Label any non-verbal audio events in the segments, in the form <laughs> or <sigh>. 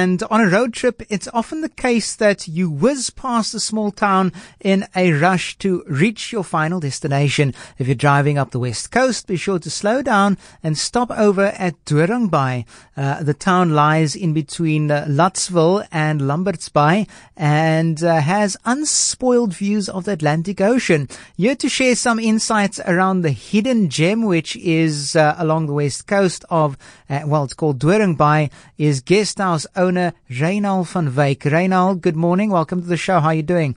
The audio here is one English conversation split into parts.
And on a road trip, it's often the case that you whiz past a small town in a rush to reach your final destination. If you're driving up the west coast, be sure to slow down and stop over at Doringbaai. Uh, the town lies in between uh, Lutzville and Lambertsbaai and uh, has unspoiled views of the Atlantic Ocean. Here to share some insights around the hidden gem, which is uh, along the west coast of, uh, well, it's called Doringbaai, is guesthouse owner Reynald van Wyk. Reynald, good morning. Welcome to the show. How are you doing?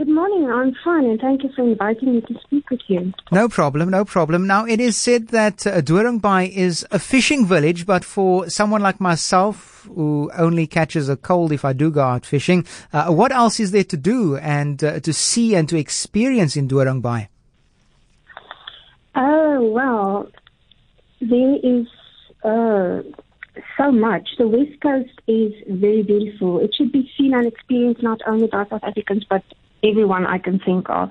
Good morning. I'm fine, and thank you for inviting me to speak with you. No problem, no problem. Now, it is said that uh, Doringbaai is a fishing village, but for someone like myself, who only catches a cold if I do go out fishing, uh, what else is there to do and uh, to see and to experience in Doringbaai? Oh, well, there is uh, so much. The West Coast is very beautiful. It should be seen and experienced not only by South Africans, but everyone I can think of.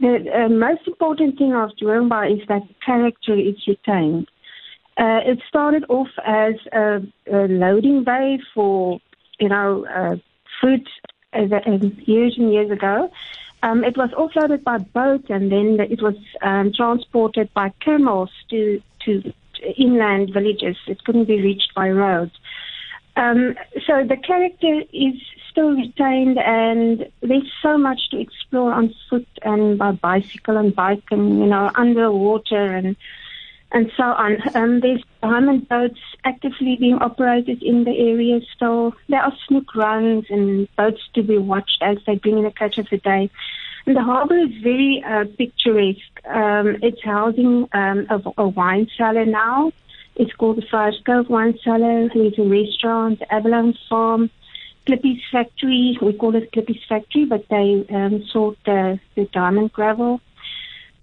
The uh, most important thing of Doringbaai is that character is retained. Uh, it started off as a, a, loading bay for, you know, uh, fruit uh, years and years ago. Um, it was offloaded by boat and then it was um, transported by camels to, to inland villages. It couldn't be reached by roads. Um, so the character is still retained, and there's so much to explore on foot and by bicycle and bike, and you know underwater and and so on. Um, there's diamond boats actively being operated in the area still. There are snoek runs and boats to be watched as they bring in the catch of the day. And the harbour is very uh, picturesque. Um, it's housing um, a, a wine cellar now. It's called the Fryer's Cove Wine Cellar. There's a restaurant, Avalon Farm. Clippies factory. We call it Clippies factory, but they um, sort the, the diamond gravel.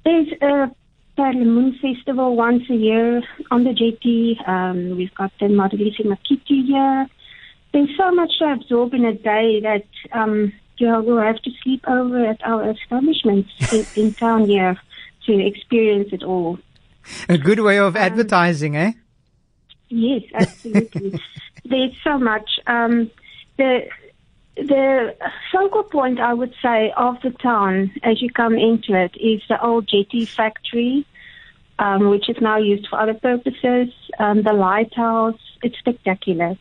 There's a Parliament Festival once a year on the jetty. Um, we've got the Marilise Makiti here. There's so much to absorb in a day that um, you will have to sleep over at our establishments in, in, town here to experience it all. A good way of um, advertising, eh? Yes, absolutely. <laughs> There's so much. Um, the the focal point, I would say, of the town as you come into it is the old jetty factory, um, which is now used for other purposes. Um, the lighthouse, it's spectacular.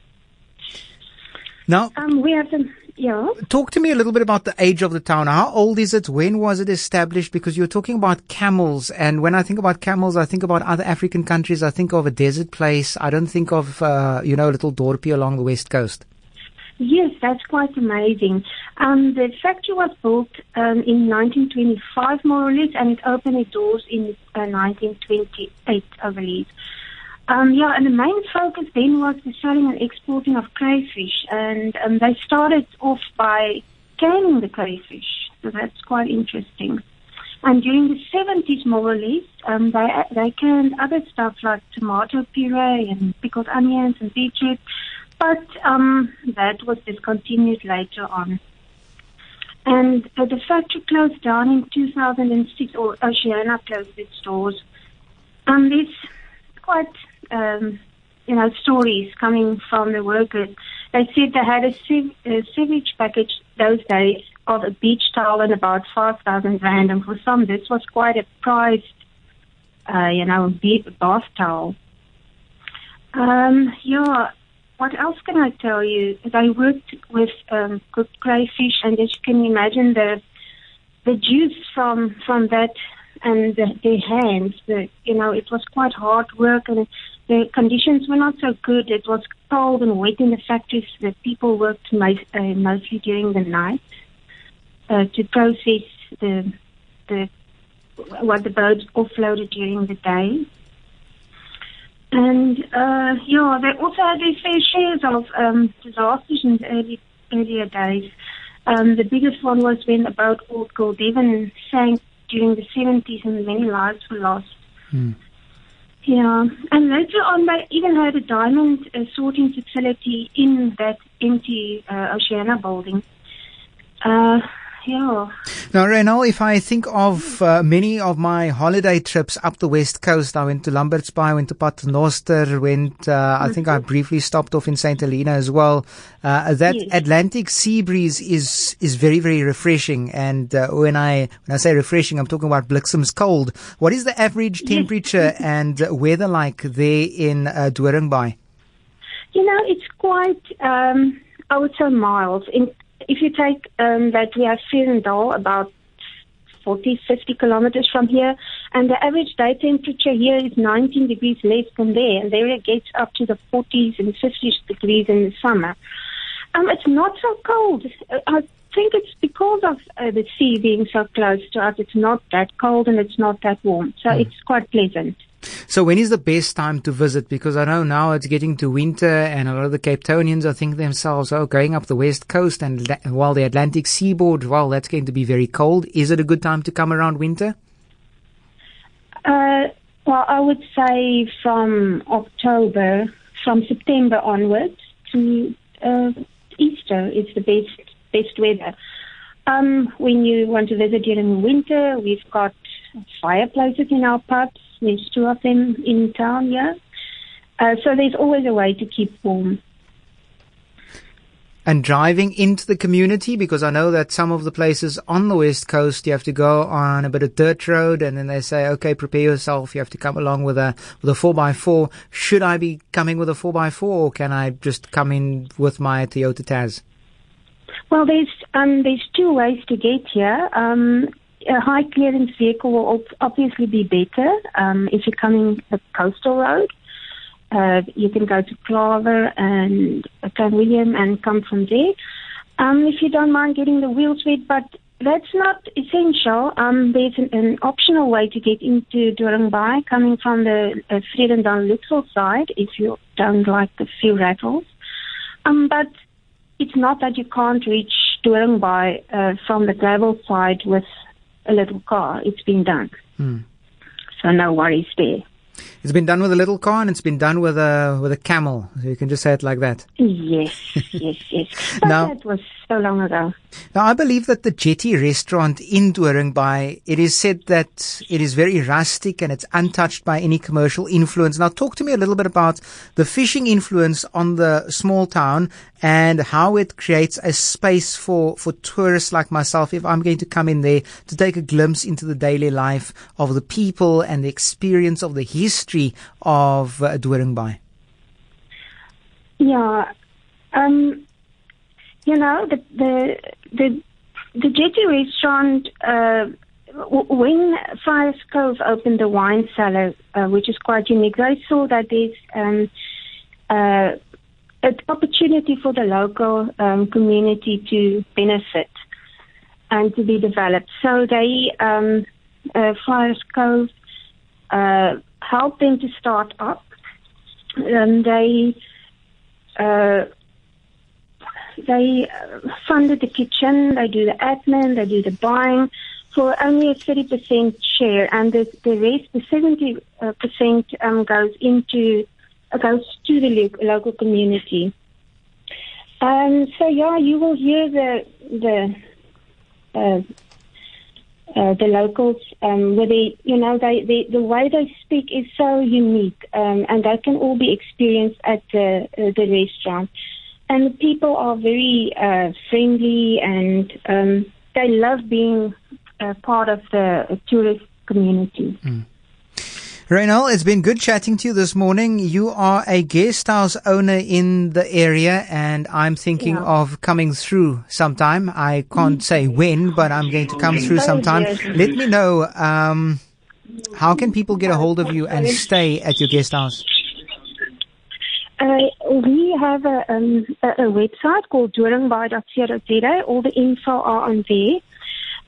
Now, um, we have the yeah. Talk to me a little bit about the age of the town. How old is it? When was it established? Because you're talking about camels, and when I think about camels, I think about other African countries. I think of a desert place. I don't think of uh, you know a little dorpy along the west coast. Yes, that's quite amazing. Um, the factory was built um, in 1925, more or less, and it opened its doors in uh, 1928, I believe. Um, yeah, and the main focus then was the selling and exporting of crayfish, and um, they started off by canning the crayfish, so that's quite interesting. And during the 70s, more or less, um, they they canned other stuff like tomato puree and pickled onions and beetroot but um, that was discontinued later on. And uh, the factory closed down in 2006, or Oceana closed its doors. And there's quite, um, you know, stories coming from the workers. They said they had a, a sewage package those days of a beach towel and about 5,000 rand. And for some, this was quite a prized, uh, you know, bath towel. Um, yeah, what else can I tell you? I worked with um, cooked crayfish, and as you can imagine, the the juice from from that and the, hands, the, you know, it was quite hard work, and the conditions were not so good. It was cold and wet in the factories. The people worked most, uh, mostly during the night uh, to process the the what the boats offloaded during the day. And uh, yeah, they also had their fair shares of um, disasters in the early, earlier days. Um, the biggest one was when a boat called Goldevin sank during the 70s and many lives were lost. Hmm. Yeah, and later on they even had a diamond uh, sorting facility in that empty uh, Oceana building. Uh, yeah. Now, Renal, if I think of uh, many of my holiday trips up the west coast, I went to Lambert's Bay, went to Paternoster, went, uh, I think I Mm-hmm. briefly stopped off in St. Helena as well. Uh, that Yes. Atlantic sea breeze is, is very, very refreshing. And, uh, when I, when I say refreshing, I'm talking about Blixham's cold. What is the average temperature <laughs> and weather like there in, uh, Doringbaai? You know, it's quite, um, I would say mild. In, if you take um, that we have Vredendal about 40, 50 kilometers from here, and the average day temperature here is 19 degrees less than there, and there it gets up to the 40s and 50s degrees in the summer. Um, it's not so cold. I think it's because of uh, the sea being so close to us. It's not that cold and it's not that warm, so it's quite pleasant. So when is the best time to visit? Because I know now it's getting to winter and a lot of the Cape Townians are thinking themselves, oh, going up the west coast and while the Atlantic seaboard, well, that's going to be very cold. Is it a good time to come around winter? Uh, well, I would say from October, from September onwards to uh, Easter is the best best weather. Um, when you want to visit during winter, we've got fireplaces in our pubs. There's two of them in town here. Uh, so there's always a way to keep warm. And driving into the community, because I know that some of the places on the west coast, you have to go on a bit of dirt road and then they say, okay, prepare yourself. You have to come along with a, with a four by four. Should I be coming with a four by four or can I just come in with my Toyota Tazz? Well, there's um, there's two ways to get here. Um, a high clearance vehicle will obviously be better um, if you're coming the coastal road. Uh, you can go to Klawer and St. William and come from there. Um, if you don't mind getting the wheels wet, but that's not essential. Um, there's an, an optional way to get into Doringbaai coming from the uh, Vredendal Luxor side if you don't like the few rattles. Um, but it's not that you can't reach Doringbaai uh, from the gravel side with a little car. It's been done. Hmm. So no worries there. It's been done with a little car and it's been done with a, with a camel. So you can just say it like that. Yes, yes, yes. <laughs> But Now- that was so long ago. Now, I believe that the Jetty restaurant in Doringbaai, it is said that it is very rustic and it's untouched by any commercial influence. Now, talk to me a little bit about the fishing influence on the small town and how it creates a space for, for tourists like myself, if I'm going to come in there to take a glimpse into the daily life of the people and the experience of the history of uh, Doringbaai. Yeah. Um, you know, the the the, the Jetty restaurant, uh, when Fryer's Cove opened the wine cellar, uh, which is quite unique, they saw that there's um, uh, an opportunity for the local um, community to benefit and to be developed. So they, um, uh, Cove, uh, helped them to start up. And they uh, they uh, funded the kitchen, they do the admin, they do the buying for only a 30% share, and the, the rest, the 70% uh, um, goes into uh, goes to the lo- local community. Um, so yeah, you will hear the the uh, uh, the locals, um, where they, you know, they, they, the way they speak is so unique, um, and that can all be experienced at the uh, the restaurant. And the people are very uh, friendly, and um, they love being uh, part of the tourist community. Reynal, it's been good chatting to you this morning. You are a guest house owner in the area, and I'm thinking Yeah. of coming through sometime. I can't say when, but I'm going to come through Oh, sometime. yes. Let me know. Um, how can people get a hold of you and stay at your guest house? Uh, we have a, um, a, a website called doringbaai.co.za. All the info are on there.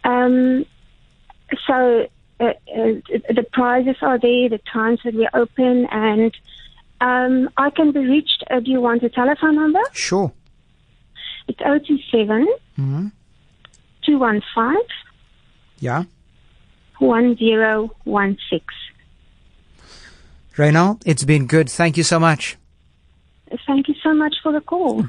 Um, so uh, uh, the prizes are there, the times that we open, and um, I can be reached. Uh, do you want a telephone number? Sure. It's 027 hmm 215 Yeah. 1016. Reynal, it's been good. Thank you so much. Thank you so much for the call.